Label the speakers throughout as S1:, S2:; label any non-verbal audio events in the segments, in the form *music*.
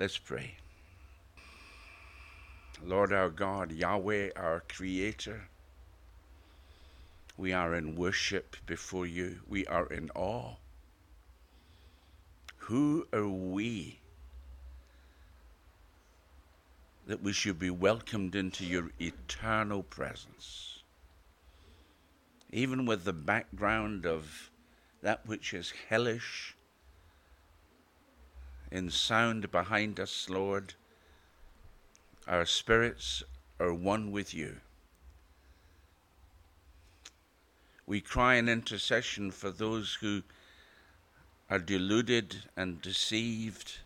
S1: Let's pray. Lord our God, Yahweh our Creator, we are in worship before you. We are in awe. Who are we that we should be welcomed into your eternal presence? Even with the background of that which is hellish in sound behind us, Lord, our spirits are one with you. We cry in intercession for those who are deluded and deceived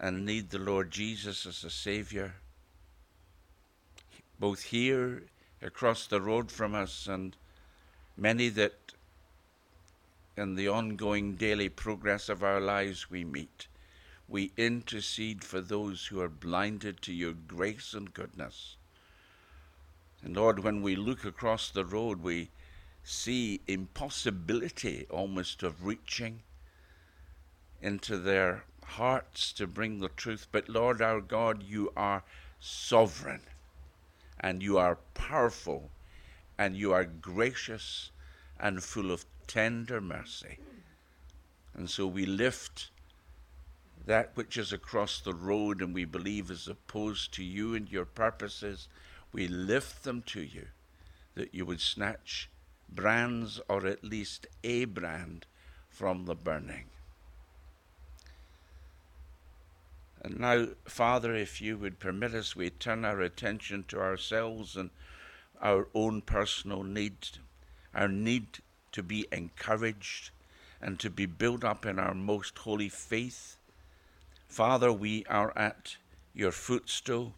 S1: and need the Lord Jesus as a Savior, both here across the road from us and many that in the ongoing daily progress of our lives we meet. We intercede for those who are blinded to your grace and goodness. And Lord, when we look across the road, we see impossibility almost of reaching into their hearts to bring the truth. But Lord our God, you are sovereign and you are powerful and you are gracious and full of tender mercy. And so we lift that which is across the road and we believe is opposed to you and your purposes. We lift them to you that you would snatch brands or at least a brand from the burning. And now, Father, if you would permit us, we turn our attention to ourselves and our own personal need, our need to be encouraged and to be built up in our most holy faith. Father, we are at your footstool.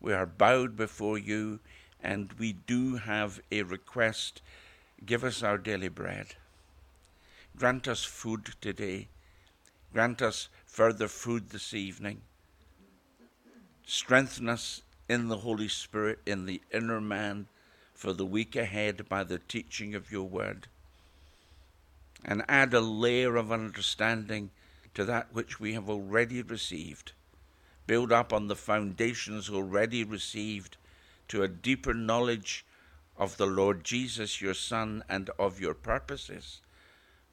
S1: We are bowed before you, and we do have a request Give us our daily bread. Grant us food today. Grant us further food this evening. Strengthen us in the Holy Spirit, in the inner man, for the week ahead by the teaching of your word. And add a layer of understanding to that which we have already received. Build up on the foundations already received to a deeper knowledge of the Lord Jesus, your Son, and of your purposes,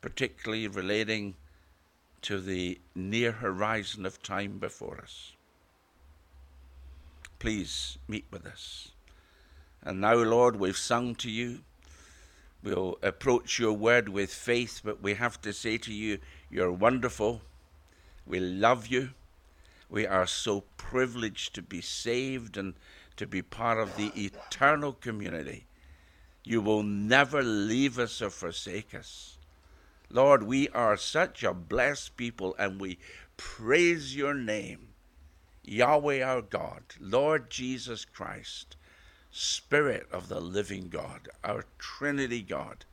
S1: particularly relating to the near horizon of time before us. Please meet with us. And now, Lord, we've sung to you. We'll approach your word with faith, but we have to say to you, You're wonderful. We love you. We are so privileged to be saved and to be part of the eternal community you will never leave us or forsake us. Lord, we are such a blessed people and we praise your name. Yahweh our God, Lord Jesus Christ, Spirit of the living God, our Trinity God,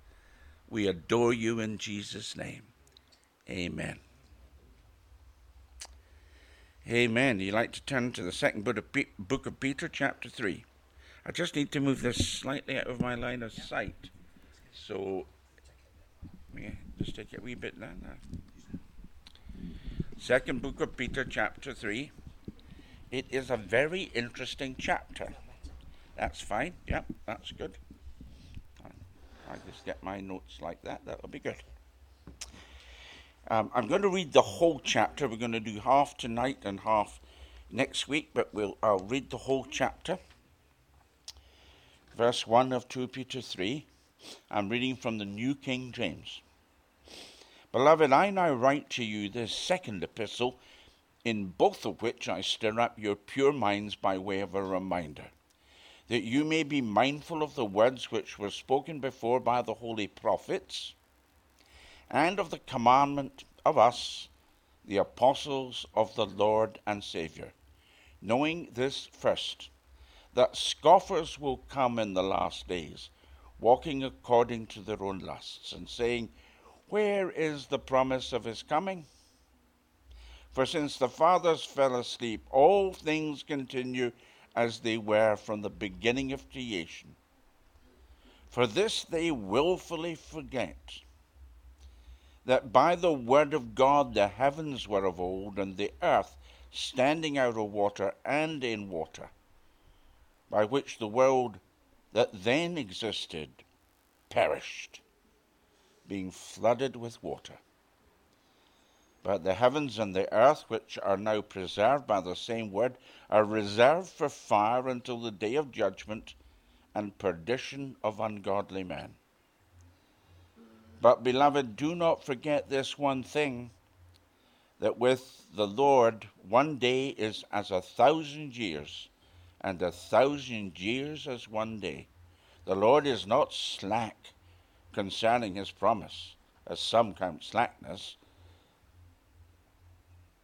S1: we adore you in Jesus' name. Amen. Amen. You like to turn to the second book of Peter, chapter 3. I just need to move this slightly out of my line of sight. So, yeah, just take a wee bit there. Second book of Peter, chapter 3. It is a very interesting chapter. That's fine. Yep, that's good. I just get my notes like that. That'll be good. Um, I'm going to read the whole chapter. We're going to do half tonight and half next week, but we'll I'll read the whole chapter verse 1 of 2 Peter 3. I'm reading from the New King James. Beloved, I now write to you this second epistle, in both of which I stir up your pure minds by way of a reminder, that you may be mindful of the words which were spoken before by the holy prophets, and of the commandment of us, the apostles of the Lord and Saviour, knowing this first that scoffers will come in the last days, walking according to their own lusts, and saying, Where is the promise of his coming? For since the fathers fell asleep, all things continue as they were from the beginning of creation. For this they wilfully forget that by the word of God the heavens were of old, and the earth standing out of water and in water, by which the world that then existed perished, being flooded with water. But the heavens and the earth, which are now preserved by the same word, are reserved for fire until the day of judgment and perdition of ungodly men. But, beloved, do not forget this one thing that with the Lord one day is as a thousand years, and a thousand years as one day. The Lord is not slack concerning his promise, as some count slackness,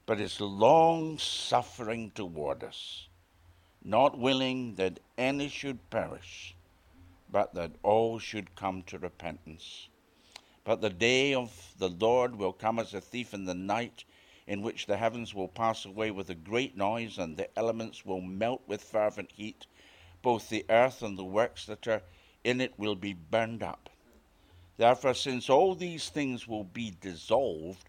S1: but is long suffering toward us, not willing that any should perish, but that all should come to repentance. But the day of the Lord will come as a thief in the night, in which the heavens will pass away with a great noise, and the elements will melt with fervent heat. Both the earth and the works that are in it will be burned up. Therefore, since all these things will be dissolved,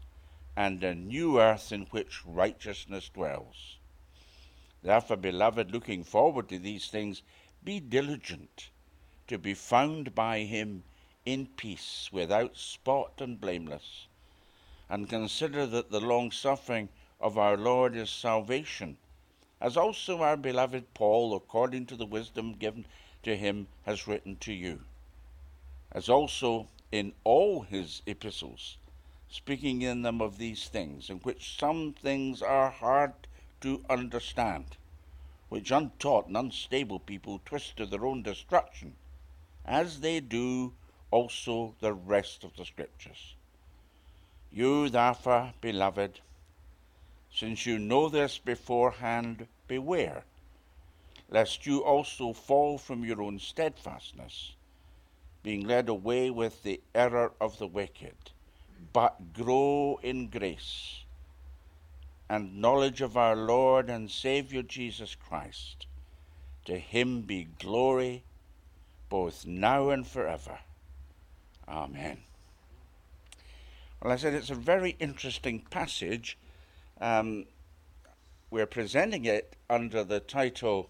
S1: and a new earth in which righteousness dwells. Therefore, beloved, looking forward to these things, be diligent to be found by him in peace, without spot and blameless, and consider that the long suffering of our Lord is salvation, as also our beloved Paul, according to the wisdom given to him, has written to you, as also in all his epistles, speaking in them of these things, in which some things are hard to understand, which untaught and unstable people twist to their own destruction, as they do also the rest of the Scriptures. You, therefore, beloved, since you know this beforehand, beware, lest you also fall from your own steadfastness, being led away with the error of the wicked, but grow in grace and knowledge of our Lord and Saviour Jesus Christ. To him be glory both now and forever. Amen. Well, I said it's a very interesting passage. Um, we're presenting it under the title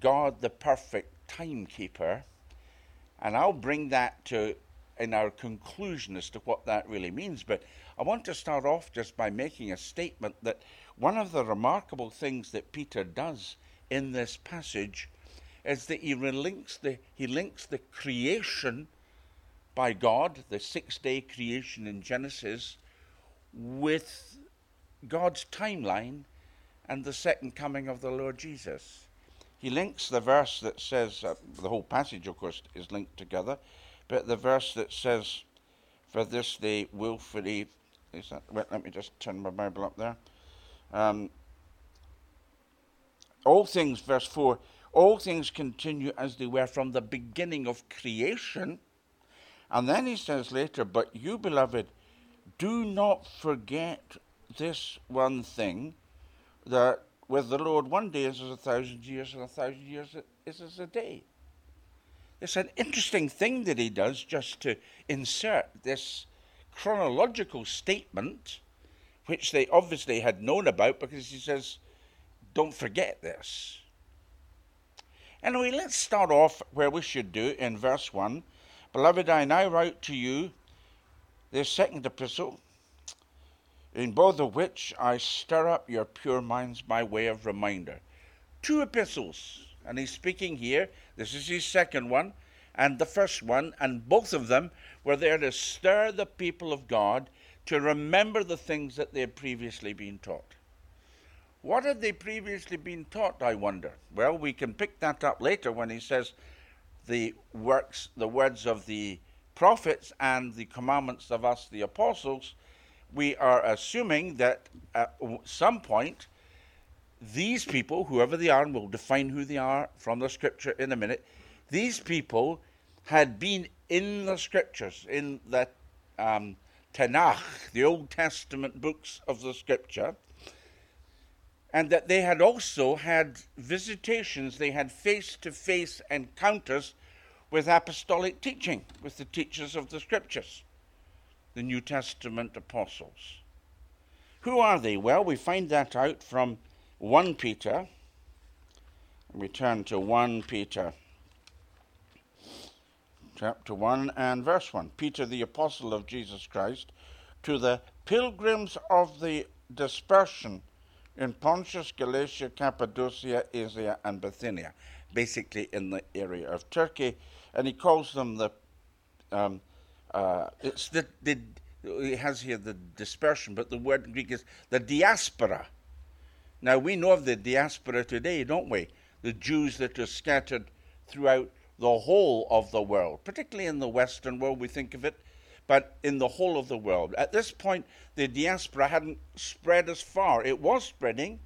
S1: God the Perfect Timekeeper, and I'll bring that to in our conclusion as to what that really means. But I want to start off just by making a statement that one of the remarkable things that Peter does in this passage is that he links the, he links the creation by God, the six day creation in Genesis, with God's timeline and the second coming of the Lord Jesus. He links the verse that says, uh, the whole passage, of course, is linked together, but the verse that says, For this they willfully, is that, wait, let me just turn my Bible up there. Um, all things, verse 4, all things continue as they were from the beginning of creation and then he says later, But you, beloved, do not forget this one thing that with the Lord, one day is as a thousand years, and a thousand years is as a day. It's an interesting thing that he does just to insert this chronological statement, which they obviously had known about because he says, Don't forget this. Anyway, let's start off where we should do in verse 1 Beloved, I now write to you this second epistle, in both of which I stir up your pure minds by way of reminder. Two epistles, and he's speaking here. This is his second one, and the first one, and both of them were there to stir the people of God to remember the things that they had previously been taught. What had they previously been taught, I wonder? Well, we can pick that up later when he says, the works, the words of the prophets and the commandments of us, the apostles, we are assuming that at some point, these people, whoever they are, and we'll define who they are from the scripture in a minute, these people had been in the scriptures, in the um, Tanakh, the Old Testament books of the scripture, and that they had also had visitations, they had face to face encounters with apostolic teaching, with the teachers of the scriptures, the New Testament apostles. Who are they? Well, we find that out from 1 Peter. We turn to 1 Peter chapter 1 and verse 1. Peter, the apostle of Jesus Christ, to the pilgrims of the dispersion in Pontus, Galatia, Cappadocia, Asia, and Bithynia, basically in the area of Turkey. And he calls them the, um, uh, it's the, the, he has here the dispersion, but the word in Greek is the diaspora. Now we know of the diaspora today, don't we? The Jews that are scattered throughout the whole of the world, particularly in the Western world, we think of it, but in the whole of the world. At this point, the diaspora hadn't spread as far. It was spreading.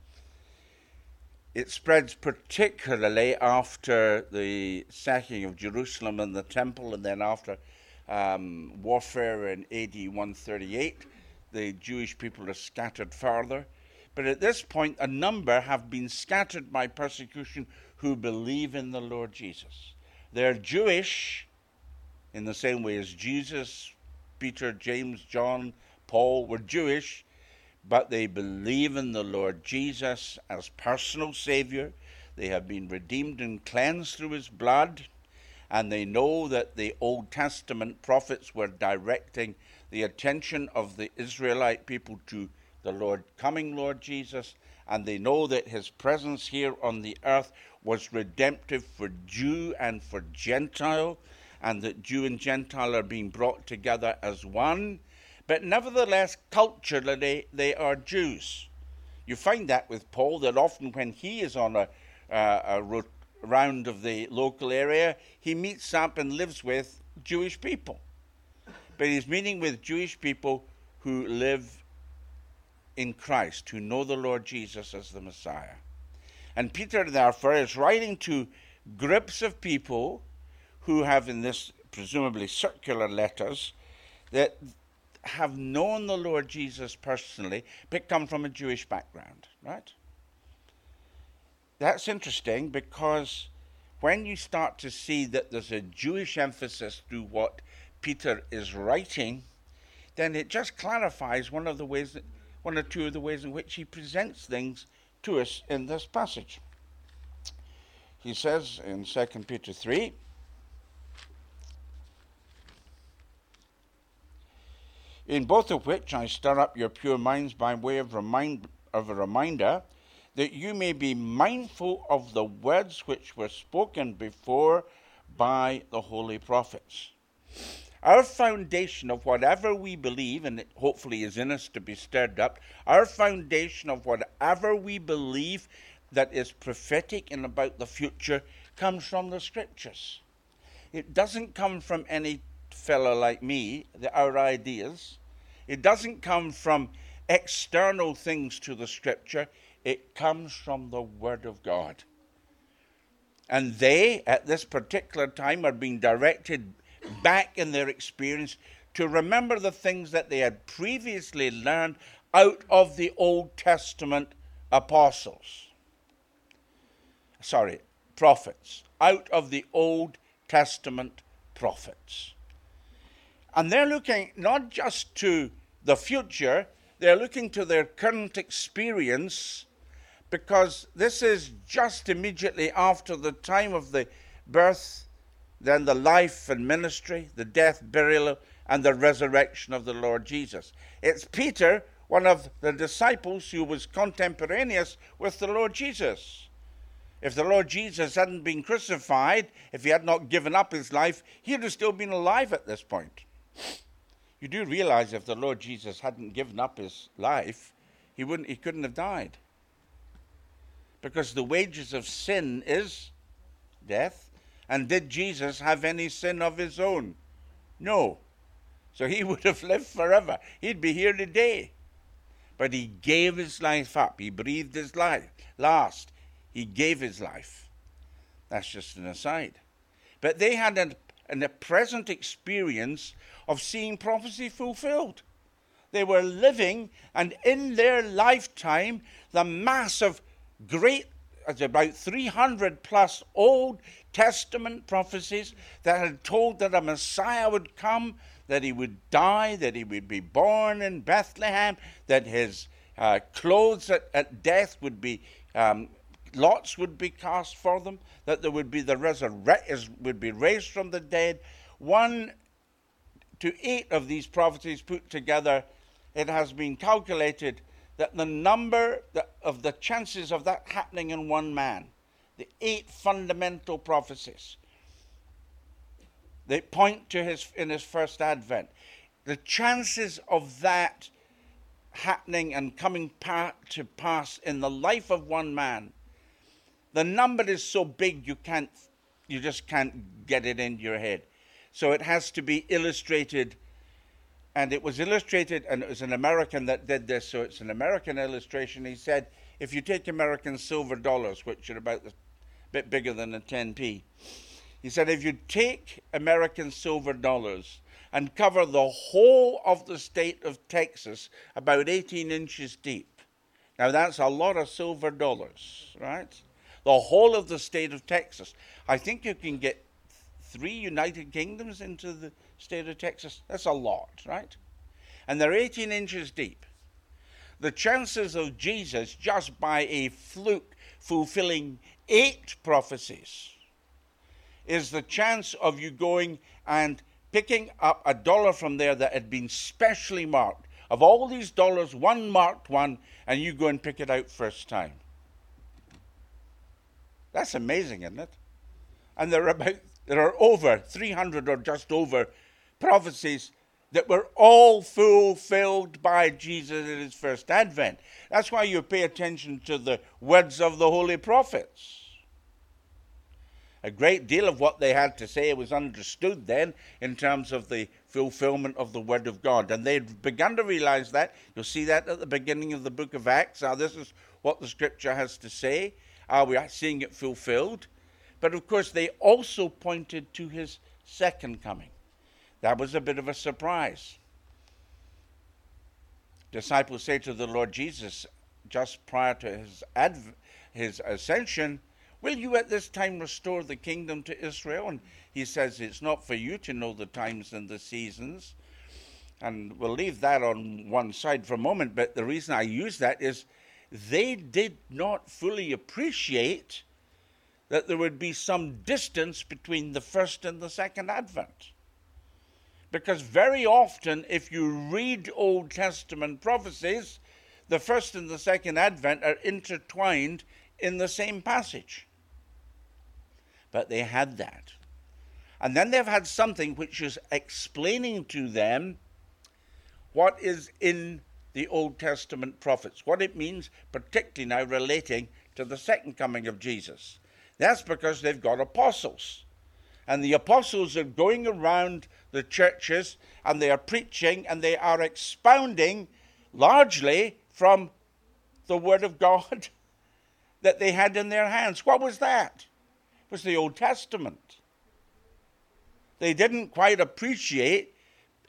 S1: It spreads particularly after the sacking of Jerusalem and the temple, and then after um, warfare in AD 138. The Jewish people are scattered farther. But at this point, a number have been scattered by persecution who believe in the Lord Jesus. They're Jewish in the same way as Jesus, Peter, James, John, Paul were Jewish, but they believe in the Lord Jesus as personal Savior. They have been redeemed and cleansed through His blood, and they know that the Old Testament prophets were directing the attention of the Israelite people to the Lord coming Lord Jesus, and they know that His presence here on the earth was redemptive for Jew and for Gentile, and that Jew and Gentile are being brought together as one. But nevertheless, culturally, they are Jews. You find that with Paul, that often when he is on a, uh, a ro- round of the local area, he meets up and lives with Jewish people. But he's meeting with Jewish people who live in Christ, who know the Lord Jesus as the Messiah. And Peter, therefore, is writing to groups of people who have, in this presumably circular letters, that have known the Lord Jesus personally, but come from a Jewish background, right? That's interesting because when you start to see that there's a Jewish emphasis to what Peter is writing, then it just clarifies one of the ways that, one or two of the ways in which he presents things to us in this passage. He says in 2 Peter 3 In both of which I stir up your pure minds by way of, remind, of a reminder, that you may be mindful of the words which were spoken before by the holy prophets. Our foundation of whatever we believe, and it hopefully is in us to be stirred up, our foundation of whatever we believe that is prophetic and about the future comes from the scriptures. It doesn't come from any fellow like me, the, our ideas. It doesn't come from external things to the scripture. It comes from the Word of God. And they, at this particular time, are being directed back in their experience to remember the things that they had previously learned out of the Old Testament apostles. Sorry, prophets. Out of the Old Testament prophets. And they're looking not just to the future, they're looking to their current experience because this is just immediately after the time of the birth then the life and ministry, the death, burial, and the resurrection of the Lord Jesus. It's Peter, one of the disciples who was contemporaneous with the Lord Jesus. If the Lord Jesus hadn't been crucified, if he had not given up his life, he'd have still been alive at this point. You do realize if the Lord Jesus hadn't given up his life, he wouldn't he couldn't have died. Because the wages of sin is death, and did Jesus have any sin of his own? No. So he *laughs* would have lived forever. He'd be here today. But he gave his life up. He breathed his life last. He gave his life. That's just an aside. But they had an, an, a present experience of seeing prophecy fulfilled. They were living, and in their lifetime, the mass of great, about 300 plus Old Testament prophecies that had told that a Messiah would come, that he would die, that he would be born in Bethlehem, that his uh, clothes at, at, death would be, um, lots would be cast for them, that there would be the resurrection, would be raised from the dead. One to eight of these prophecies put together it has been calculated that the number of the chances of that happening in one man, the eight fundamental prophecies, they point to his in his first advent. The chances of that happening and coming pa- to pass in the life of one man, the number is so big you can't, you just can't get it in your head. So it has to be illustrated and it was illustrated, and it was an American that did this, so it's an American illustration. He said, if you take American silver dollars, which are about a bit bigger than a 10p, he said, if you take American silver dollars and cover the whole of the state of Texas about 18 inches deep, now that's a lot of silver dollars, right? The whole of the state of Texas. I think you can get three United Kingdoms into the state of Texas. That's a lot, right? And they're 18 inches deep. The chances of Jesus, just by a fluke, fulfilling eight prophecies, is the chance of you going and picking up a dollar from there that had been specially marked. Of all these dollars, one marked one, and you go and pick it out first time. That's amazing, isn't it? And there are about there are over 300 or just over prophecies that were all fulfilled by Jesus at his first advent. That's why you pay attention to the words of the holy prophets. A great deal of what they had to say was understood then in terms of the fulfillment of the Word of God. And they'd begun to realize that. You'll see that at the beginning of the book of Acts. Now, this is what the Scripture has to say. Are we seeing it fulfilled? But of course, they also pointed to his second coming. That was a bit of a surprise. Disciples say to the Lord Jesus just prior to his, adv- his ascension, Will you at this time restore the kingdom to Israel? And he says, It's not for you to know the times and the seasons. And we'll leave that on one side for a moment, but the reason I use that is they did not fully appreciate that there would be some distance between the first and the second advent. Because very often, if you read Old Testament prophecies, the first and the second advent are intertwined in the same passage. But they had that. And then they've had something which is explaining to them what is in the Old Testament prophets, what it means, particularly now relating to the second coming of Jesus. That's because they've got apostles. And the apostles are going around the churches and they are preaching and they are expounding largely from the Word of God *laughs* that they had in their hands. What was that? It was the Old Testament. They didn't quite appreciate.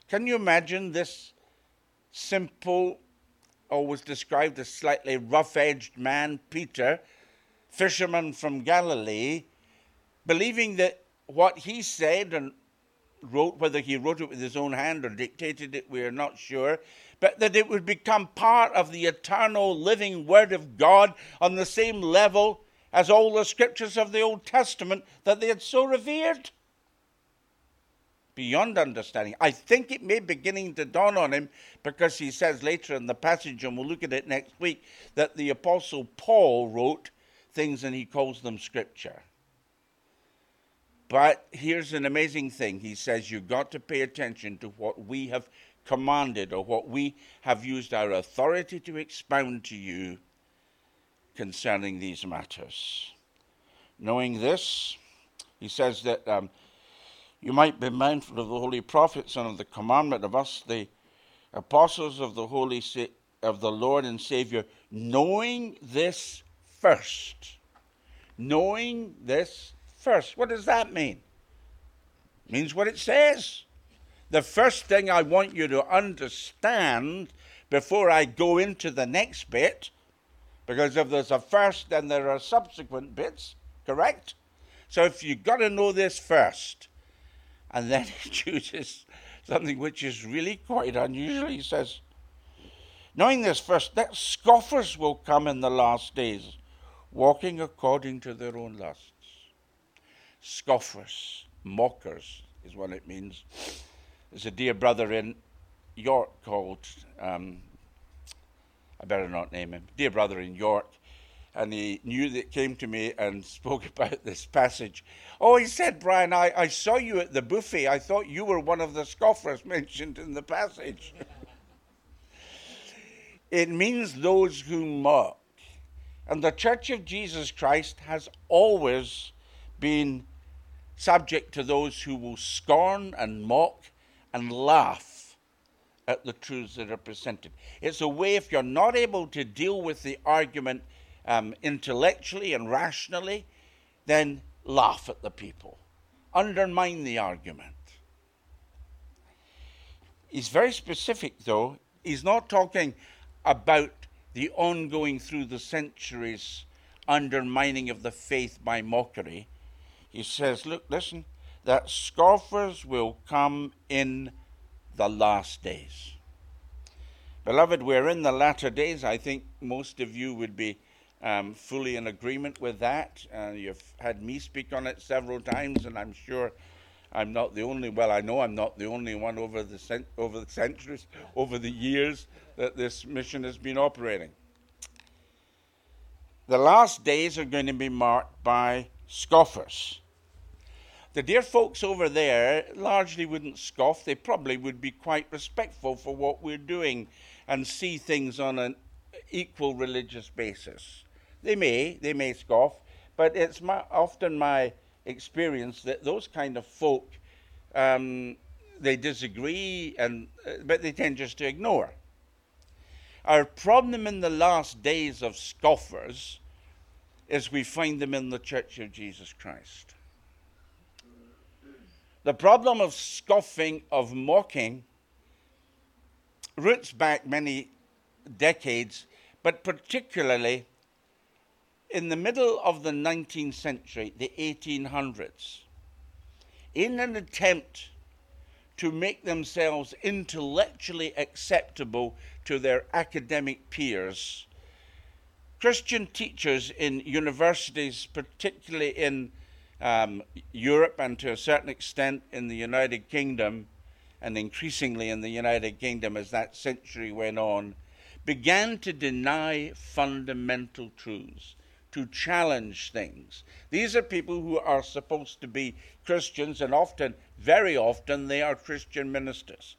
S1: Can you imagine this simple, always described as slightly rough edged man, Peter, fisherman from Galilee, believing that what he said and wrote, whether he wrote it with his own hand or dictated it, we are not sure, but that it would become part of the eternal living Word of God on the same level as all the scriptures of the Old Testament that they had so revered. Beyond understanding. I think it may be beginning to dawn on him because he says later in the passage, and we'll look at it next week, that the Apostle Paul wrote things and he calls them scripture. But here's an amazing thing. He says you've got to pay attention to what we have commanded or what we have used our authority to expound to you concerning these matters. Knowing this, he says that um, You might be mindful of the holy prophets and of the commandment of us, the apostles of the holy Sa- of the Lord and Savior, knowing this first. Knowing this first. What does that mean? It means what it says. The first thing I want you to understand before I go into the next bit, because if there's a first, then there are subsequent bits, correct? So if you've got to know this first, and then *laughs* he chooses something which is really quite unusual. He says, Knowing this first, that scoffers will come in the last days, walking according to their own lusts. Scoffers, mockers is what it means. There's a dear brother in York called, um, I better not name him, dear brother in York and he knew that came to me and *laughs* spoke about this passage. Oh, he said, Brian, I, I saw you at the buffet. I thought you were one of the scoffers *laughs* mentioned in the passage. *laughs* it means those who mock. And the Church of Jesus Christ has always been subject to those who will scorn and mock and laugh at the truths that are presented. It's a way, if you're not able to deal with the argument um, intellectually and rationally, then laugh at the people, undermine the argument. He's very specific, though. He's not talking about the ongoing through the centuries undermining of the faith by mockery. He says, Look, listen, that scoffers will come in the last days. Beloved, we're in the latter days. I think most of you would be um, fully in agreement with that. Uh, you've had me speak on it several times, and I'm sure I'm not the only. Well, I know I'm not the only one over the cent- over the centuries, over the years that this mission has been operating. The last days are going to be marked by scoffers. The dear folks over there largely wouldn't scoff. They probably would be quite respectful for what we're doing and see things on an equal religious basis. They may, they may scoff, but it's my, often my experience that those kind of folk, um, they disagree, and uh, but they tend just to ignore. Our problem in the last days of scoffers is we find them in the Church of Jesus Christ. The problem of scoffing, of mocking, roots back many decades, but particularly in the middle of the 19th century, the 1800s, in an attempt to make themselves intellectually acceptable to their academic peers, Christian teachers in universities, particularly in um, Europe and to a certain extent in the United Kingdom, and increasingly in the United Kingdom as that century went on, began to deny fundamental truths to challenge things. These are people who are supposed to be Christians, and often, very often, they are Christian ministers.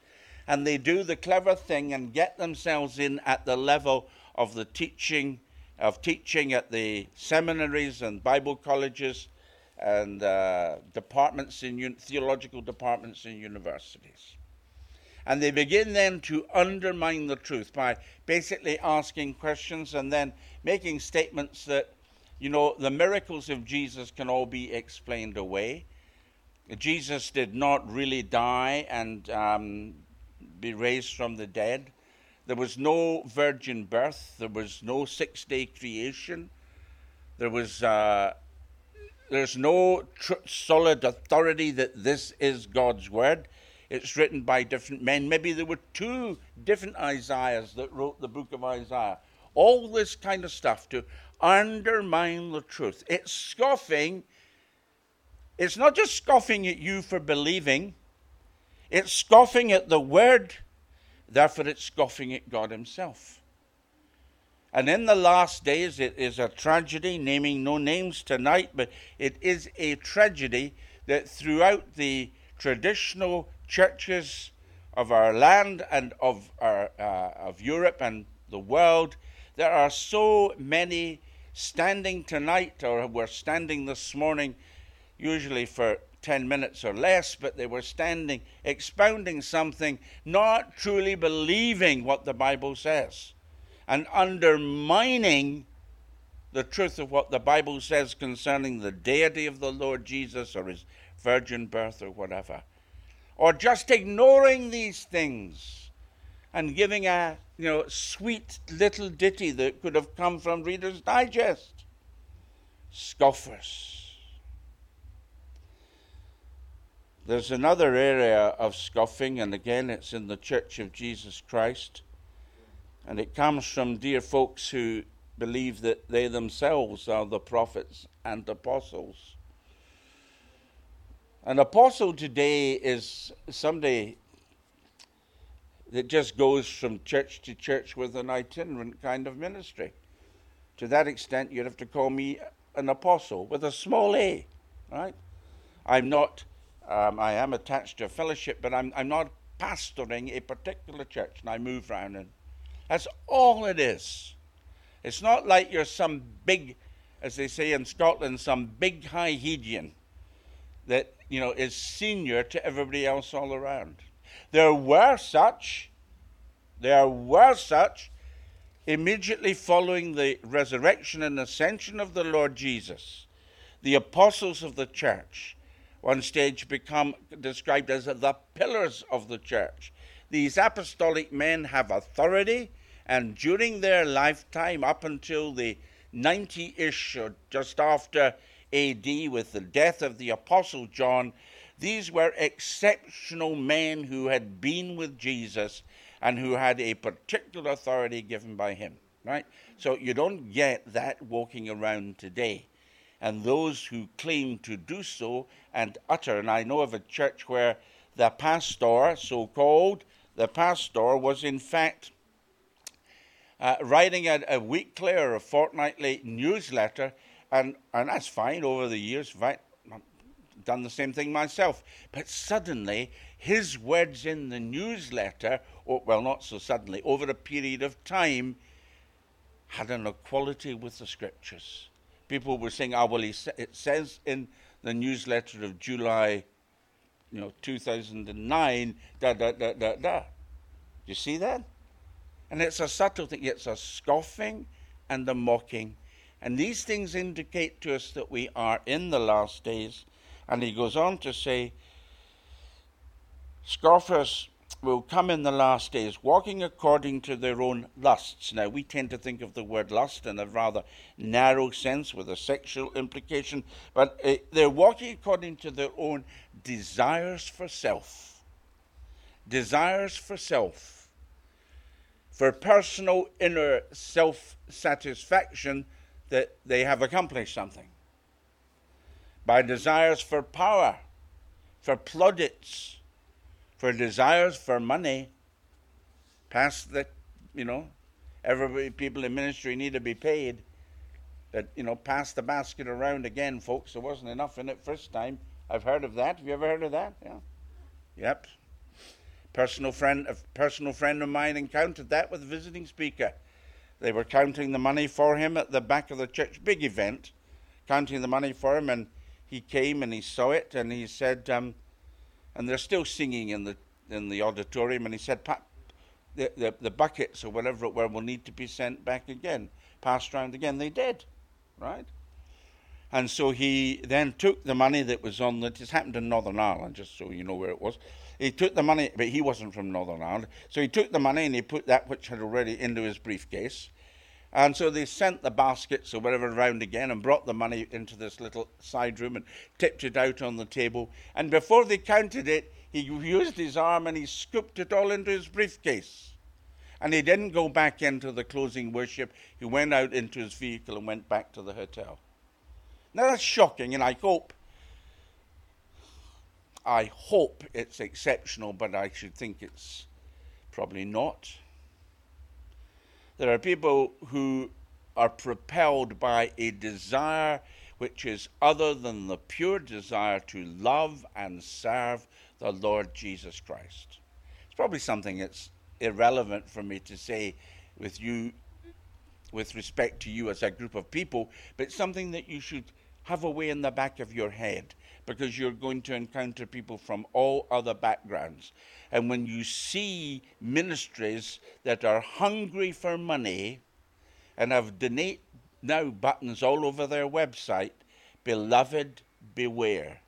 S1: And they do the clever thing and get themselves in at the level of the teaching, of teaching at the seminaries and Bible colleges and uh, departments in theological departments in universities. And they begin then to undermine the truth by basically asking questions and then making statements that you know, the miracles of Jesus can all be explained away. Jesus did not really die and um, be raised from the dead. There was no virgin birth. There was no six day creation. There was uh, there's no tr- solid authority that this is God's word. It's written by different men. Maybe there were two different Isaiahs that wrote the book of Isaiah. All this kind of stuff to undermine the truth. It's scoffing. It's not just scoffing at you for believing, it's scoffing at the word, therefore, it's scoffing at God Himself. And in the last days, it is a tragedy, naming no names tonight, but it is a tragedy that throughout the traditional churches of our land and of, our, uh, of Europe and the world, there are so many standing tonight, or were standing this morning, usually for 10 minutes or less, but they were standing, expounding something, not truly believing what the Bible says, and undermining the truth of what the Bible says concerning the deity of the Lord Jesus or his virgin birth or whatever. Or just ignoring these things and giving a you know sweet little ditty that could have come from Reader's Digest. Scoffers There's another area of scoffing, and again, it's in the Church of Jesus Christ. And it comes from dear folks who believe that they themselves are the prophets and apostles. An apostle today is somebody that just goes from church to church with an itinerant kind of ministry. To that extent, you'd have to call me an apostle with a small a, right? I'm not um, I am attached to a fellowship, but I'm, I'm not pastoring a particular church, and I move around. And that's all it is. It's not like you're some big, as they say in Scotland, some big high Hedian that you know is senior to everybody else all around. There were such, there were such, immediately following the resurrection and ascension of the Lord Jesus, the apostles of the church one stage become described as the pillars of the church. These apostolic men have authority, and during their lifetime, up until the 90 ish or just after AD, with the death of the Apostle John, these were exceptional men who had been with Jesus and who had a particular authority given by him, right? So you don't get that walking around today and those who claim to do so and utter. And I know of a church where the pastor, so called, the pastor was in fact uh, writing a, a, weekly or a fortnightly newsletter, and, and that's fine over the years. I've done the same thing myself. But suddenly, his words in the newsletter, or, well, not so suddenly, over a period of time, had an equality with the scriptures people were saying, "Oh well, it says in the newsletter of July, you know, 2009, da da da da da." You see that? And it's a subtle thing. It's a scoffing and a mocking, and these things indicate to us that we are in the last days. And he goes on to say, scoffers will come in the last days, walking according to their own lusts. Now, we tend to think of the word lust in a rather narrow sense with a sexual implication, but uh, they're walking according to their own desires for self. Desires for self. For personal inner self satisfaction that they have accomplished something. By desires for power, for plaudits for desires for money, past the, you know, everybody, people in ministry need to be paid. That, you know, pass the basket around again, folks. There wasn't enough in it first time. I've heard of that. Have you ever heard of that? Yeah. Yep. Personal friend, a personal friend of mine encountered that with a visiting speaker. They were counting the money for him at the back of the church, big event, counting the money for him, and he came and he saw it, and he said, um, and they're still singing in the in the auditorium. And he said, Pat, the, the, the buckets or whatever it were will need to be sent back again, passed round again. They did, right? And so he then took the money that was on the. This happened in Northern Ireland, just so you know where it was. He took the money, but he wasn't from Northern Ireland. So he took the money and he put that which had already into his briefcase. And so they sent the baskets or whatever around again and brought the money into this little side room and tipped it out on the table. And before they counted it, he used his arm and he scooped it all into his briefcase. And he didn't go back into the closing worship. He went out into his vehicle and went back to the hotel. Now that's shocking, and I hope, I hope it's exceptional, but I should think it's probably not. There are people who are propelled by a desire which is other than the pure desire to love and serve the Lord Jesus Christ. It's probably something that's irrelevant for me to say with you, with respect to you as a group of people, but something that you should have a way in the back of your head because you're going to encounter people from all other backgrounds. And when you see ministries that are hungry for money and have donate now buttons all over their website, beloved, beware.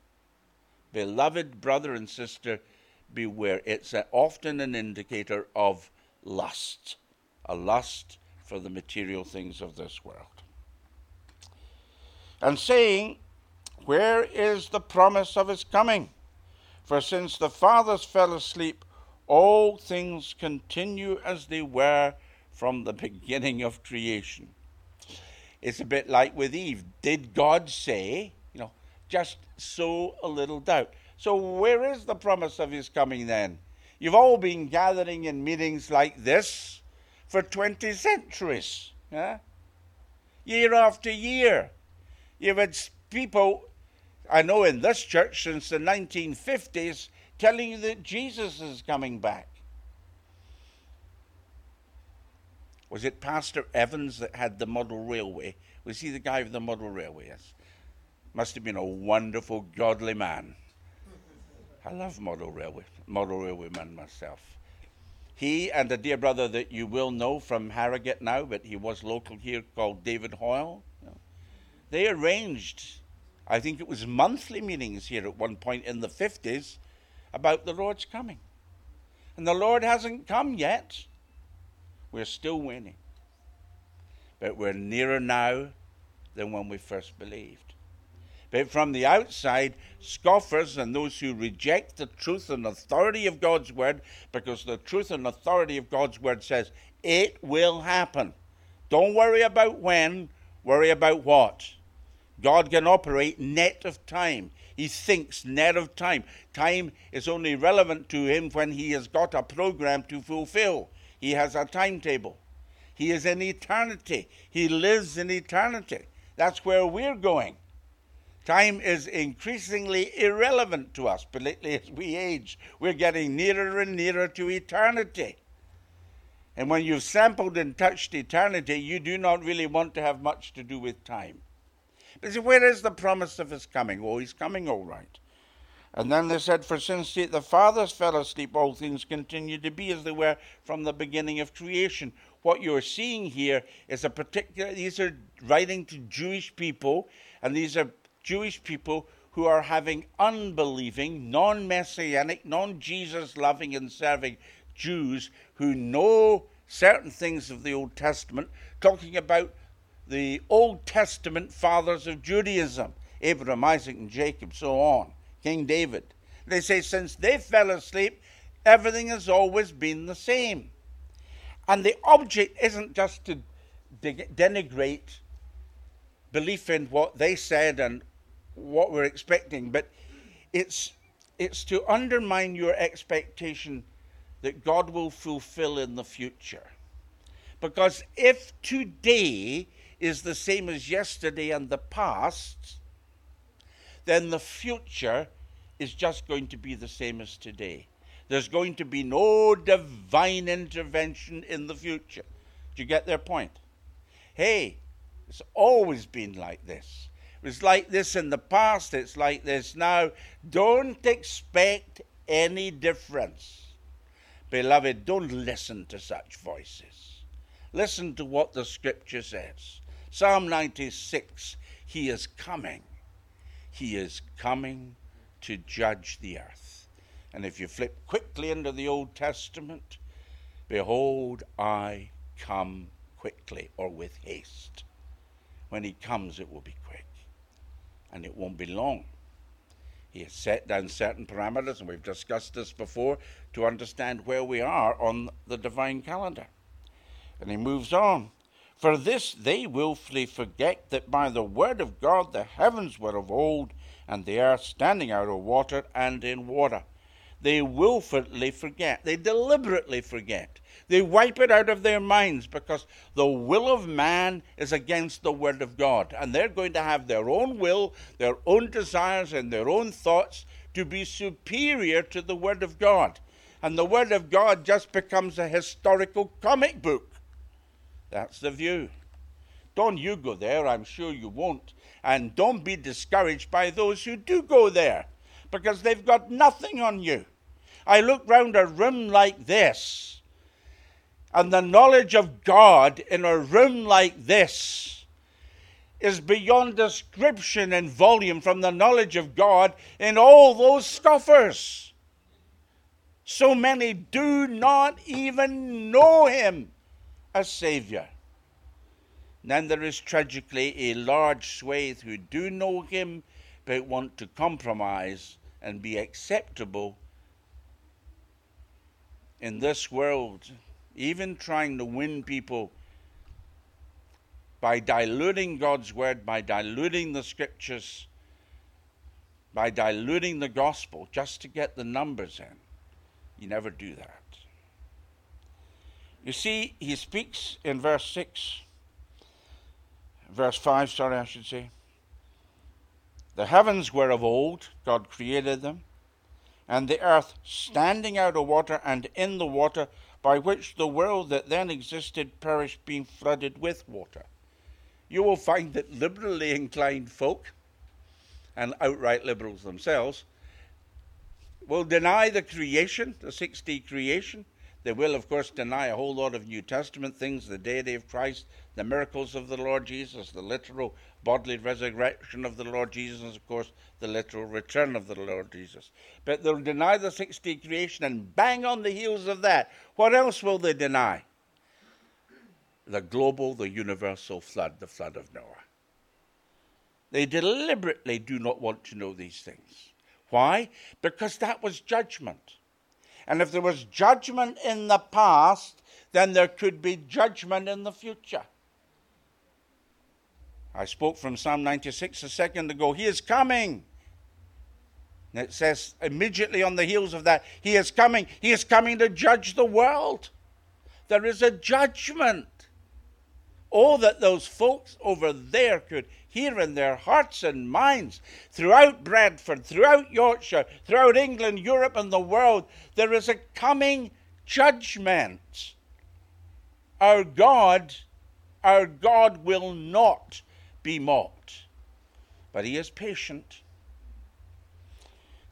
S1: Beloved brother and sister, beware. It's often an indicator of lust, a lust for the material things of this world. And saying, Where is the promise of his coming? For since the fathers fell asleep, all things continue as they were from the beginning of creation. It's a bit like with Eve. Did God say, you know, just sow a little doubt? So, where is the promise of his coming then? You've all been gathering in meetings like this for 20 centuries, yeah? year after year. You've had people, I know in this church since the 1950s, telling you that Jesus is coming back. Was it Pastor Evans that had the model railway? Was he the guy with the model railway? Yes. Must have been a wonderful, godly man. I love model railway, model railway man myself. He and a dear brother that you will know from Harrogate now, but he was local here, called David Hoyle. They arranged, I think it was monthly meetings here at one point in the 50s about the Lord's coming. And the Lord hasn't come yet. We're still waiting. But we're nearer now than when we first believed. But from the outside, scoffers and those who reject the truth and authority of God's word, because the truth and authority of God's word says it will happen. Don't worry about when, worry about what. God can operate net of time. He thinks net of time. Time is only relevant to him when he has got a program to fulfill. He has a timetable. He is in eternity. He lives in eternity. That's where we're going. Time is increasingly irrelevant to us, particularly as we age. We're getting nearer and nearer to eternity. And when you've sampled and touched eternity, you do not really want to have much to do with time. But see, where is the promise of his coming? Oh, he's coming all right. And then they said, For since the fathers fell asleep, all things continue to be as they were from the beginning of creation. What you're seeing here is a particular, these are writing to Jewish people, and these are Jewish people who are having unbelieving, non messianic, non Jesus loving and serving Jews who know certain things of the Old Testament, talking about the Old Testament fathers of Judaism Abraham, Isaac, and Jacob, so on, King David. They say since they fell asleep, everything has always been the same. And the object isn't just to denigrate belief in what they said and what we're expecting, but it's it's to undermine your expectation that God will fulfill in the future. Because if today is the same as yesterday and the past, then the future is just going to be the same as today. There's going to be no divine intervention in the future. Do you get their point? Hey, it's always been like this. It was like this in the past, it's like this now. Don't expect any difference. Beloved, don't listen to such voices. Listen to what the scripture says. Psalm 96 He is coming. He is coming to judge the earth. And if you flip quickly into the Old Testament, behold, I come quickly or with haste. When he comes, it will be quick and it won't be long. He has set down certain parameters, and we've discussed this before, to understand where we are on the divine calendar. And he moves on. For this they wilfully forget that by the word of God the heavens were of old, and the earth standing out of water and in water. They wilfully forget, they deliberately forget they wipe it out of their minds because the will of man is against the word of God. And they're going to have their own will, their own desires, and their own thoughts to be superior to the word of God. And the word of God just becomes a historical comic book. That's the view. Don't you go there, I'm sure you won't. And don't be discouraged by those who do go there because they've got nothing on you. I look round a room like this, and the knowledge of God in a room like this is beyond description in volume from the knowledge of God in all those scoffers. So many do not even know Him as Savior. Then there is tragically a large swathe who do know Him but want to compromise and be acceptable in this world, even trying to win people by diluting God's word, by diluting the scriptures, by diluting the gospel just to get the numbers in. You never do that. You see, he speaks in verse 6, verse 5, sorry, I should say. The heavens were of old, God created them, and the earth standing out of water and in the water, by which the world that then existed perished, being flooded with water. You will find that liberally inclined folk, and outright liberals themselves, will deny the creation, the 6D creation, they will, of course, deny a whole lot of New Testament things the deity of Christ, the miracles of the Lord Jesus, the literal bodily resurrection of the Lord Jesus, and, of course, the literal return of the Lord Jesus. But they'll deny the 6D creation and bang on the heels of that. What else will they deny? The global, the universal flood, the flood of Noah. They deliberately do not want to know these things. Why? Because that was judgment. And if there was judgment in the past, then there could be judgment in the future. I spoke from Psalm 96 a second ago. He is coming. And it says immediately on the heels of that, He is coming. He is coming to judge the world. There is a judgment. Oh, that those folks over there could hear in their hearts and minds throughout Bradford, throughout Yorkshire, throughout England, Europe, and the world, there is a coming judgment. Our God, our God will not be mocked, but He is patient.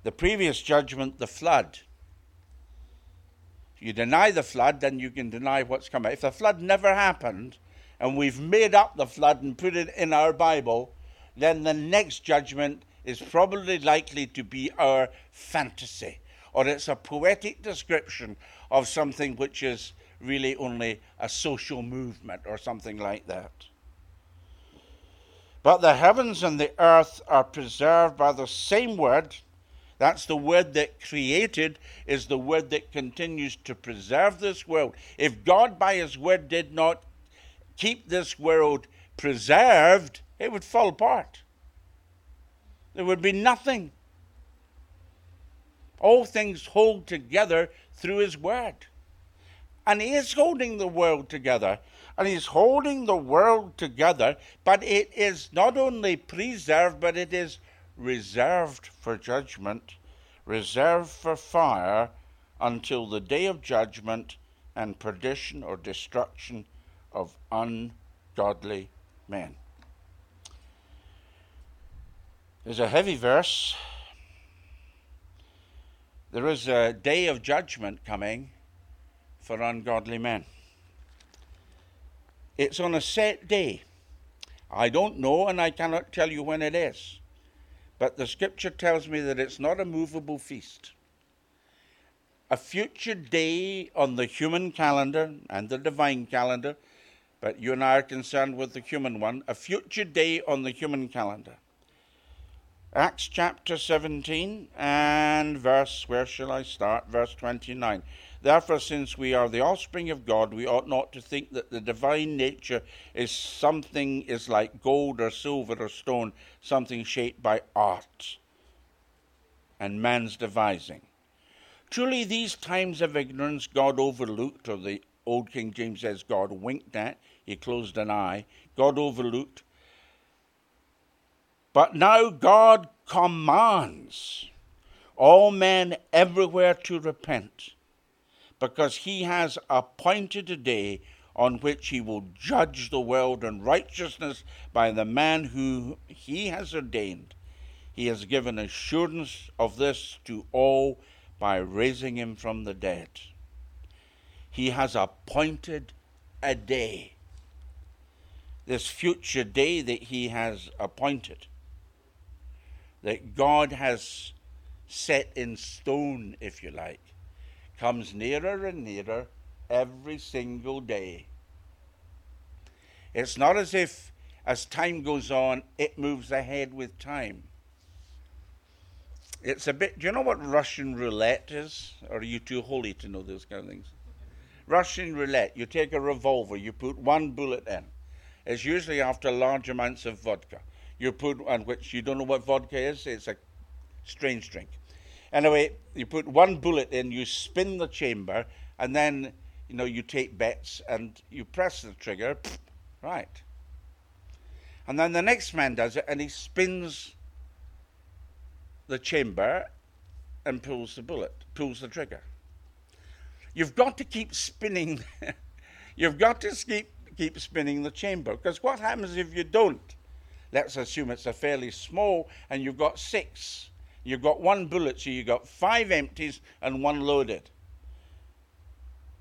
S1: The previous judgment, the flood. If you deny the flood, then you can deny what's coming. If the flood never happened, and we've made up the flood and put it in our Bible, then the next judgment is probably likely to be our fantasy, or it's a poetic description of something which is really only a social movement or something like that. But the heavens and the earth are preserved by the same word. That's the word that created, is the word that continues to preserve this world. If God, by his word, did not keep this world preserved, it would fall apart. There would be nothing. All things hold together through His Word. And He is holding the world together. And He's holding the world together, but it is not only preserved, but it is reserved for judgment, reserved for fire until the day of judgment and perdition or destruction of ungodly men. There's a heavy verse. There is a day of judgment coming for ungodly men. It's on a set day. I don't know and I cannot tell you when it is. But the scripture tells me that it's not a movable feast. A future day on the human calendar and the divine calendar but you and I are concerned with the human one, a future day on the human calendar. Acts chapter 17 and verse, where shall I start? Verse 29. Therefore, since we are the offspring of God, we ought not to think that the divine nature is something is like gold or silver or stone, something shaped by art and man's devising. Truly, these times of ignorance God overlooked, or the Old King James says God winked at, he closed an eye, God overlooked. But now God commands all men everywhere to repent, because he has appointed a day on which he will judge the world in righteousness by the man who he has ordained. He has given assurance of this to all by raising him from the dead. He has appointed a day, this future day that he has appointed, that God has set in stone, if you like, comes nearer and nearer every single day. It's not as if, as time goes on, it moves ahead with time. It's a bit. Do you know what Russian roulette is? Or are you too holy to know those kind of things? Russian roulette. You take a revolver, you put one bullet in. It's usually after large amounts of vodka. You put, and which you don't know what vodka is. It's a strange drink. Anyway, you put one bullet in, you spin the chamber, and then you know you take bets and you press the trigger, right. And then the next man does it, and he spins the chamber and pulls the bullet, pulls the trigger. You've got to keep spinning. *laughs* You've got to keep keep spinning the chamber because what happens if you don't? Let's assume it's a fairly small, and you've got six. You've got one bullet, so you've got five empties and one loaded.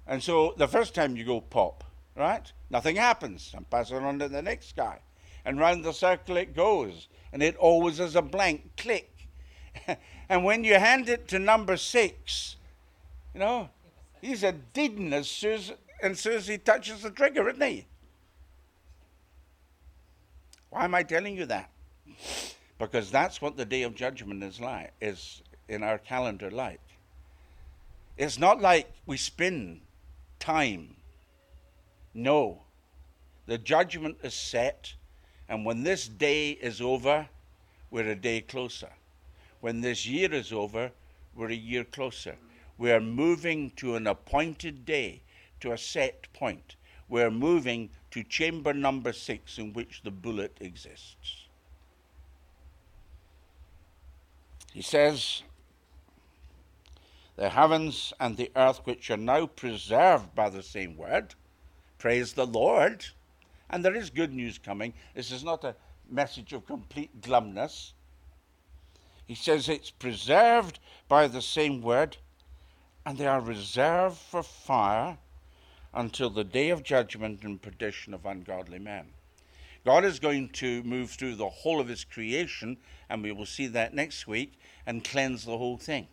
S1: And so the first time you go pop, right? Nothing happens. I'm passing on to the next guy. And round the circle it goes. And it always is a blank click. *laughs* and when you hand it to number six, you know, he's a deedin as soon as, as soon as he touches the trigger, isn't he? Why am I telling you that? Because that's what the day of judgment is like, is in our calendar like. It's not like we spin time. No. The judgment is set, and when this day is over, we're a day closer. When this year is over, we're a year closer. We're moving to an appointed day, to a set point. We're moving to chamber number six, in which the bullet exists. He says, The heavens and the earth, which are now preserved by the same word, praise the Lord. And there is good news coming. This is not a message of complete glumness. He says it's preserved by the same word, and they are reserved for fire until the day of judgment and perdition of ungodly men. God is going to move through the whole of his creation, and we will see that next week, and cleanse the whole thing.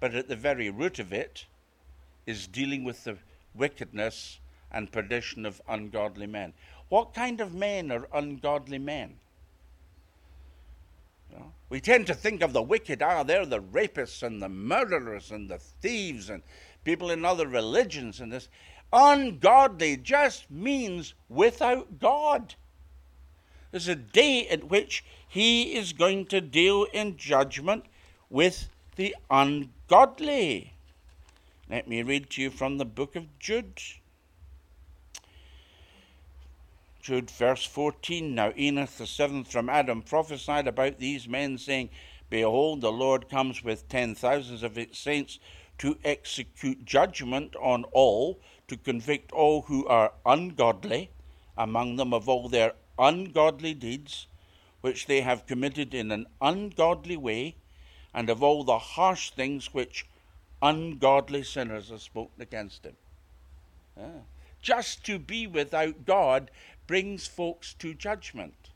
S1: But at the very root of it is dealing with the wickedness and perdition of ungodly men. What kind of men are ungodly men? We tend to think of the wicked, ah, they're the rapists and the murderers and the thieves and people in other religions and this. Ungodly just means without God. There's a day at which he is going to deal in judgment with the ungodly. Let me read to you from the book of Jude. Jude, verse 14. Now Enoch, the seventh from Adam, prophesied about these men, saying, Behold, the Lord comes with ten thousands of his saints to execute judgment on all, to convict all who are ungodly among them of all their ungodly deeds which they have committed in an ungodly way, and of all the harsh things which ungodly sinners have spoken against him. Yeah. Just to be without God brings folks to judgment.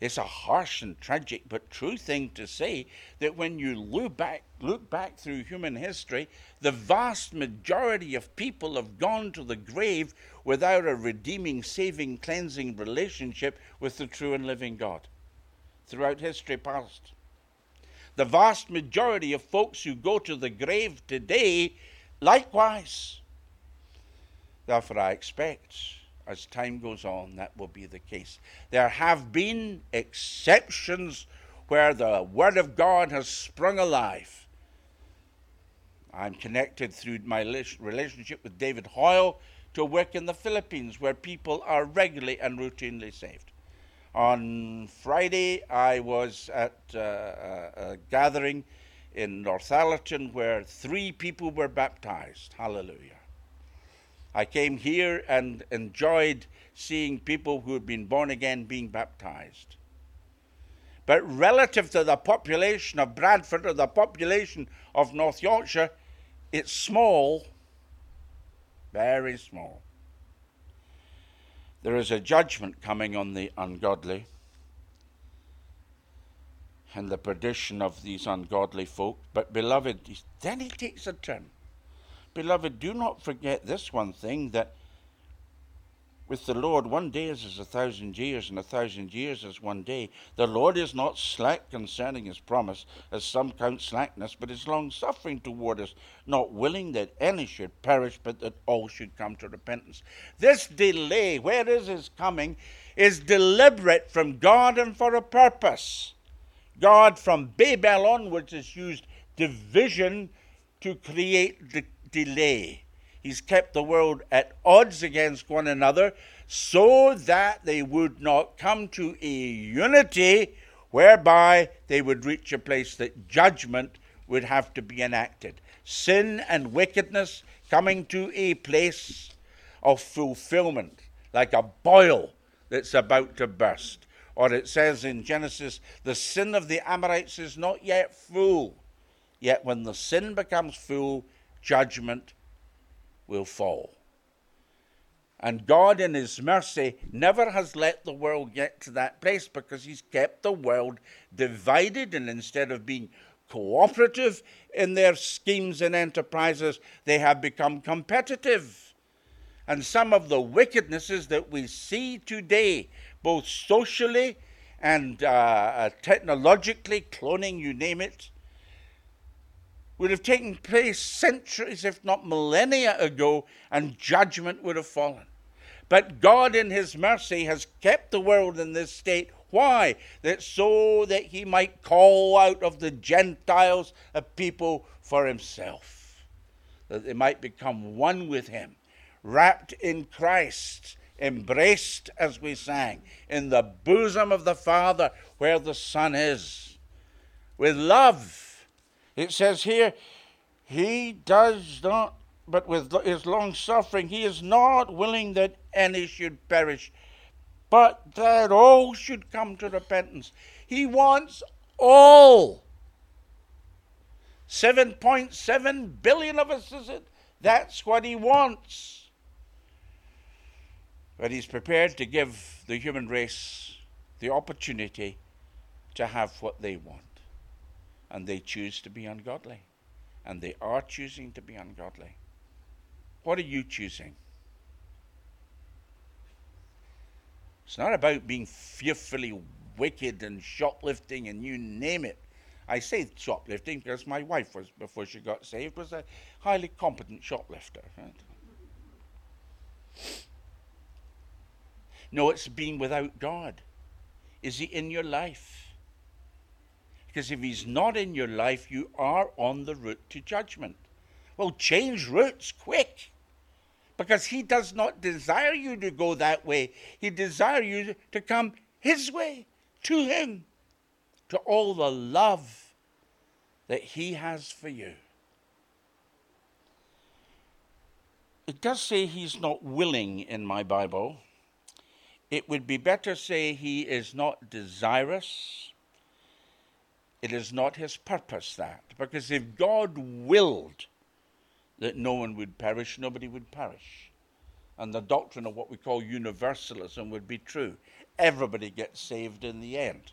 S1: It's a harsh and tragic but true thing to say that when you look back, look back through human history, the vast majority of people have gone to the grave without a redeeming, saving, cleansing relationship with the true and living God throughout history past. The vast majority of folks who go to the grave today, likewise. Therefore, I expect as time goes on, that will be the case. There have been exceptions where the Word of God has sprung alive. I'm connected through my relationship with David Hoyle to work in the Philippines where people are regularly and routinely saved. On Friday, I was at uh, a, a gathering in Northallerton where three people were baptized. Hallelujah. I came here and enjoyed seeing people who had been born again being baptized. But relative to the population of Bradford or the population of North Yorkshire, it's small, very small. There is a judgment coming on the ungodly and the perdition of these ungodly folk. But, beloved, then he takes a turn. Beloved, do not forget this one thing that with the Lord, one day is as a thousand years, and a thousand years is one day. The Lord is not slack concerning his promise, as some count slackness, but is long suffering toward us, not willing that any should perish, but that all should come to repentance. This delay, where is his coming, is deliberate from God and for a purpose. God, from Babel onwards, has used division to create the delay. He's kept the world at odds against one another so that they would not come to a unity whereby they would reach a place that judgment would have to be enacted. Sin and wickedness coming to a place of fulfillment, like a boil that's about to burst. Or it says in Genesis, the sin of the Amorites is not yet full. Yet when the sin becomes full, judgment will fall. And God, in His mercy, never has let the world get to that place because He's kept the world divided. And instead of being cooperative in their schemes and enterprises, they have become competitive. And some of the wickednesses that we see today, both socially and uh, uh technologically, cloning, you name it, would have taken place centuries, if not millennia ago, and judgment would have fallen. But God, in His mercy, has kept the world in this state. Why? That so that He might call out of the Gentiles a people for Himself, that they might become one with Him, wrapped in Christ, embraced, as we sang, in the bosom of the Father where the Son is, with love it says here, He does not, but with His long suffering, He is not willing that any should perish, but that all should come to repentance. He wants all. 7.7 billion of us, is it? That's what He wants. But He's prepared to give the human race the opportunity to have what they want and they choose to be ungodly. And they are choosing to be ungodly. What are you choosing? It's not about being fearfully wicked and shoplifting and you name it. I say shoplifting because my wife was, before she got saved, was a highly competent shoplifter. Right? No, it's being without God. Is He in your life? Because if he's not in your life, you are on the route to judgment. Well, change routes quick. Because he does not desire you to go that way. He desires you to come his way, to him, to all the love that he has for you. It does say he's not willing in my Bible. It would be better say he is not desirous it is not his purpose that. Because if God willed that no one would perish, nobody would perish. And the doctrine of what we call universalism would be true. Everybody gets saved in the end.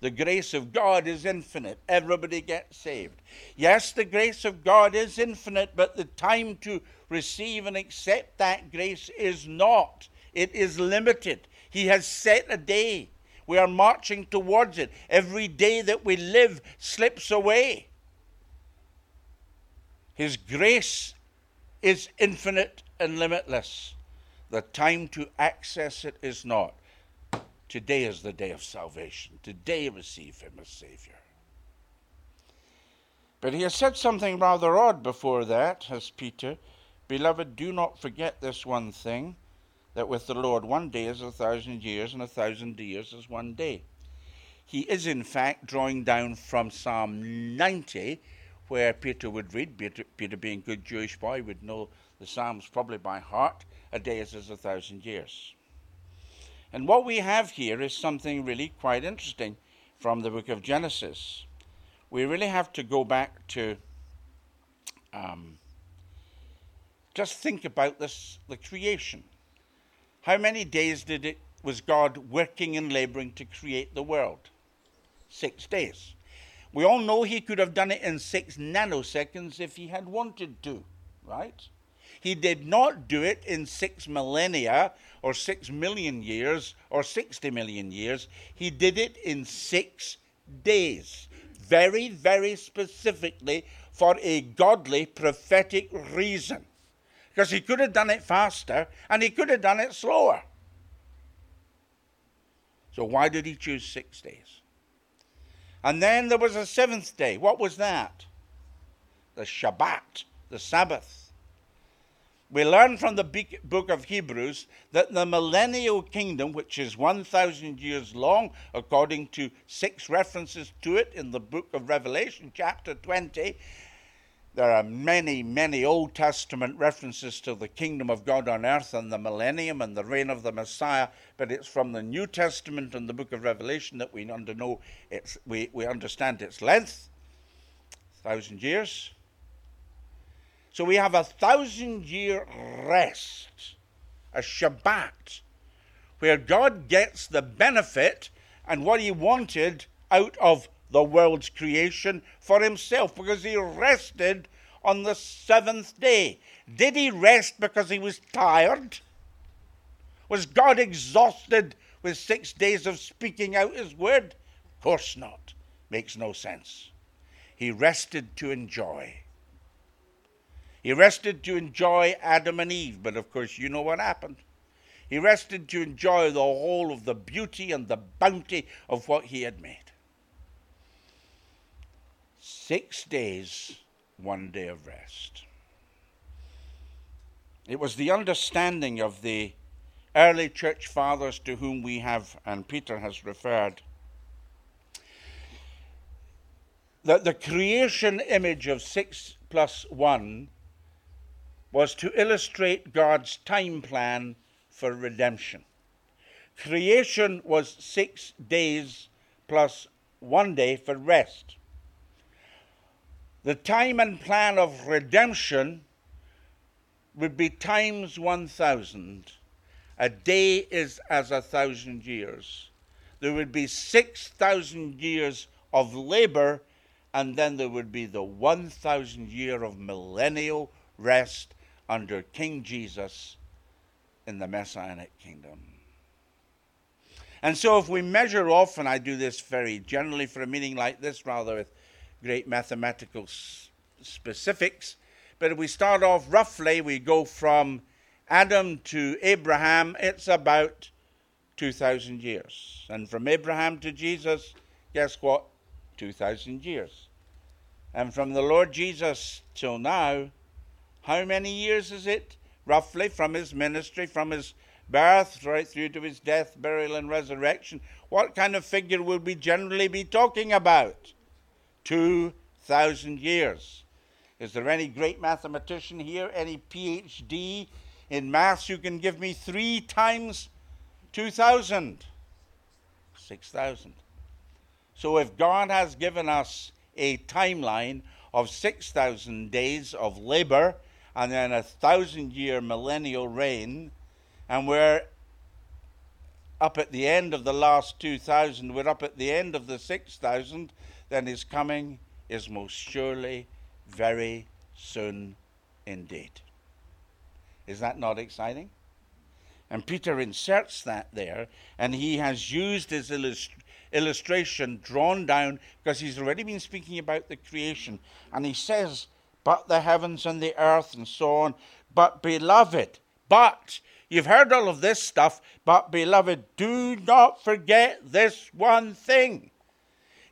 S1: The grace of God is infinite. Everybody gets saved. Yes, the grace of God is infinite, but the time to receive and accept that grace is not. It is limited. He has set a day. We are marching towards it. Every day that we live slips away. His grace is infinite and limitless. The time to access it is not. Today is the day of salvation. Today receive Him as Savior. But he has said something rather odd before that, has Peter. Beloved, do not forget this one thing that with the Lord one day is a thousand years, and a thousand years is one day. He is, in fact, drawing down from Psalm 90, where Peter would read, Peter, Peter being a good Jewish boy, would know the Psalms probably by heart. A day is as a thousand years. And what we have here is something really quite interesting from the book of Genesis. We really have to go back to um, just think about this the creation. How many days did it was God working and laboring to create the world? Six days. We all know he could have done it in six nanoseconds if he had wanted to, right? He did not do it in six millennia or six million years or 60 million years. He did it in six days. Very, very specifically for a godly prophetic reason. Because he could have done it faster and he could have done it slower. So, why did he choose six days? And then there was a seventh day. What was that? The Shabbat, the Sabbath. We learn from the book of Hebrews that the millennial kingdom, which is 1,000 years long, according to six references to it in the book of Revelation, chapter 20, there are many, many Old Testament references to the kingdom of God on earth and the millennium and the reign of the Messiah, but it's from the New Testament and the book of Revelation that we, know it's, we, we understand its length, thousand years. So we have a thousand year rest, a Shabbat, where God gets the benefit and what he wanted out of the world's creation for himself because he rested on the seventh day. Did he rest because he was tired? Was God exhausted with six days of speaking out his word? Of course not. Makes no sense. He rested to enjoy. He rested to enjoy Adam and Eve, but of course, you know what happened. He rested to enjoy the whole of the beauty and the bounty of what he had made. Six days, one day of rest. It was the understanding of the early church fathers to whom we have, and Peter has referred, that the creation image of six plus one was to illustrate God's time plan for redemption. Creation was six days plus one day for rest. The time and plan of redemption would be times 1,000. A day is as a thousand years. There would be 6,000 years of labor, and then there would be the 1,000 year of millennial rest under King Jesus in the Messianic kingdom. And so, if we measure off, and I do this very generally for a meeting like this, rather with great mathematical s- specifics. But if we start off roughly, we go from Adam to Abraham, it's about 2,000 years. And from Abraham to Jesus, guess what? 2,000 years. And from the Lord Jesus till now, how many years is it? Roughly from his ministry, from his birth right through to his death, burial, and resurrection. What kind of figure will we generally be talking about? 2,000 years. Is there any great mathematician here, any PhD in maths who can give me three times 2,000? 6,000. So if God has given us a timeline of 6,000 days of labor and then a thousand year millennial reign, and we're up at the end of the last 2,000, we're up at the end of the 6,000, then his coming is most surely very soon indeed. Is that not exciting? And Peter inserts that there, and he has used his illust- illustration drawn down because he's already been speaking about the creation. And he says, But the heavens and the earth, and so on. But beloved, but you've heard all of this stuff, but beloved, do not forget this one thing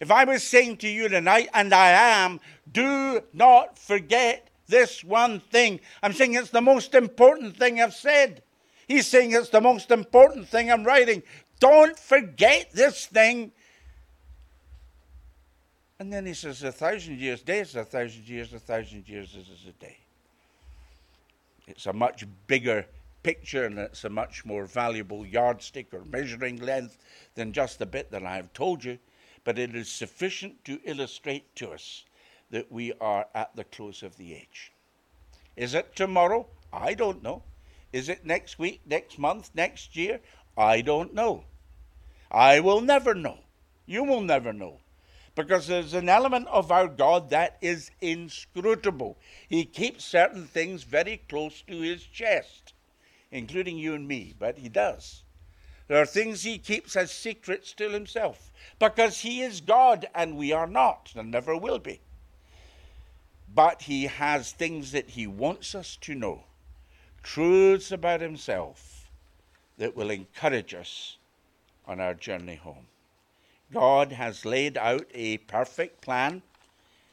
S1: if I was saying to you tonight, and I am, do not forget this one thing. I'm saying it's the most important thing I've said. He's saying it's the most important thing I'm writing. Don't forget this thing. And then he says, A thousand years, days, a thousand years, a thousand years is a day. It's a much bigger picture and it's a much more valuable yardstick or measuring length than just the bit that I have told you, but it is sufficient to illustrate to us that we are at the close of the age. Is it tomorrow? I don't know. Is it next week, next month, next year? I don't know. I will never know. You will never know. Because there's an element of our God that is inscrutable. He keeps certain things very close to his chest, including you and me, but he does. There are things he keeps as secrets to himself because he is God and we are not and never will be. But he has things that he wants us to know, truths about himself that will encourage us on our journey home. God has laid out a perfect plan.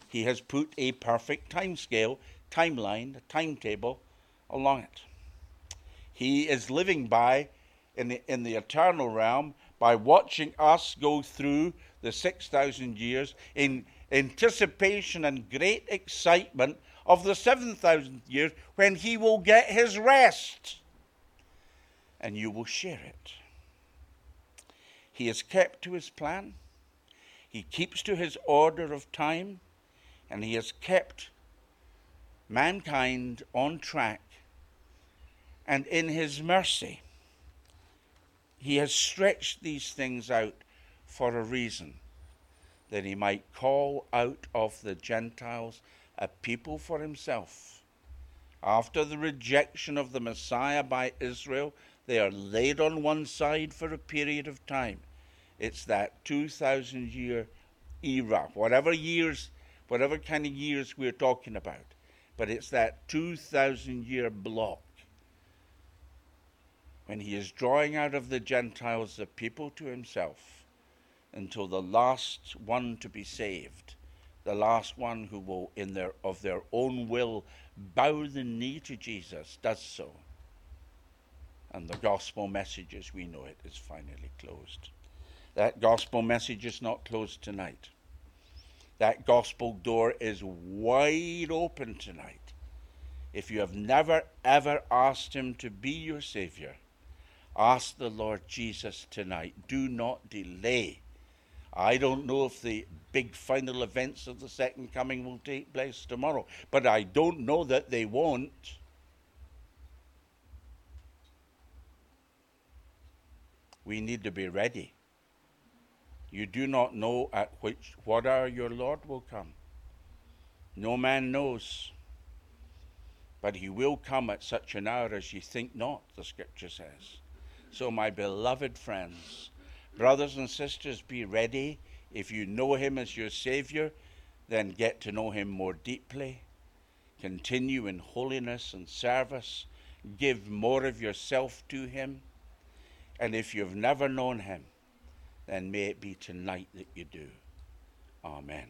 S1: He has put a perfect time scale, timeline, timetable along it. He is living by, in the, in the eternal realm, by watching us go through the 6,000 years in anticipation and great excitement of the 7,000 years when he will get his rest. And you will share it. He has kept to his plan. He keeps to his order of time. And he has kept mankind on track. And in his mercy, he has stretched these things out for a reason that he might call out of the Gentiles a people for himself. After the rejection of the Messiah by Israel, they are laid on one side for a period of time. It's that 2,000 year era, whatever years, whatever kind of years we're talking about. But it's that 2,000 year block when he is drawing out of the Gentiles the people to himself until the last one to be saved, the last one who will, in their, of their own will, bow the knee to Jesus, does so. And the gospel message as we know it is finally closed. That gospel message is not closed tonight. That gospel door is wide open tonight. If you have never, ever asked Him to be your Savior, ask the Lord Jesus tonight. Do not delay. I don't know if the big final events of the second coming will take place tomorrow, but I don't know that they won't. We need to be ready. You do not know at which what hour your Lord will come. No man knows. But he will come at such an hour as ye think not, the scripture says. So, my beloved friends, brothers and sisters, be ready. If you know him as your Savior, then get to know him more deeply. Continue in holiness and service. Give more of yourself to him. And if you've never known him, then may it be tonight that you do. Amen.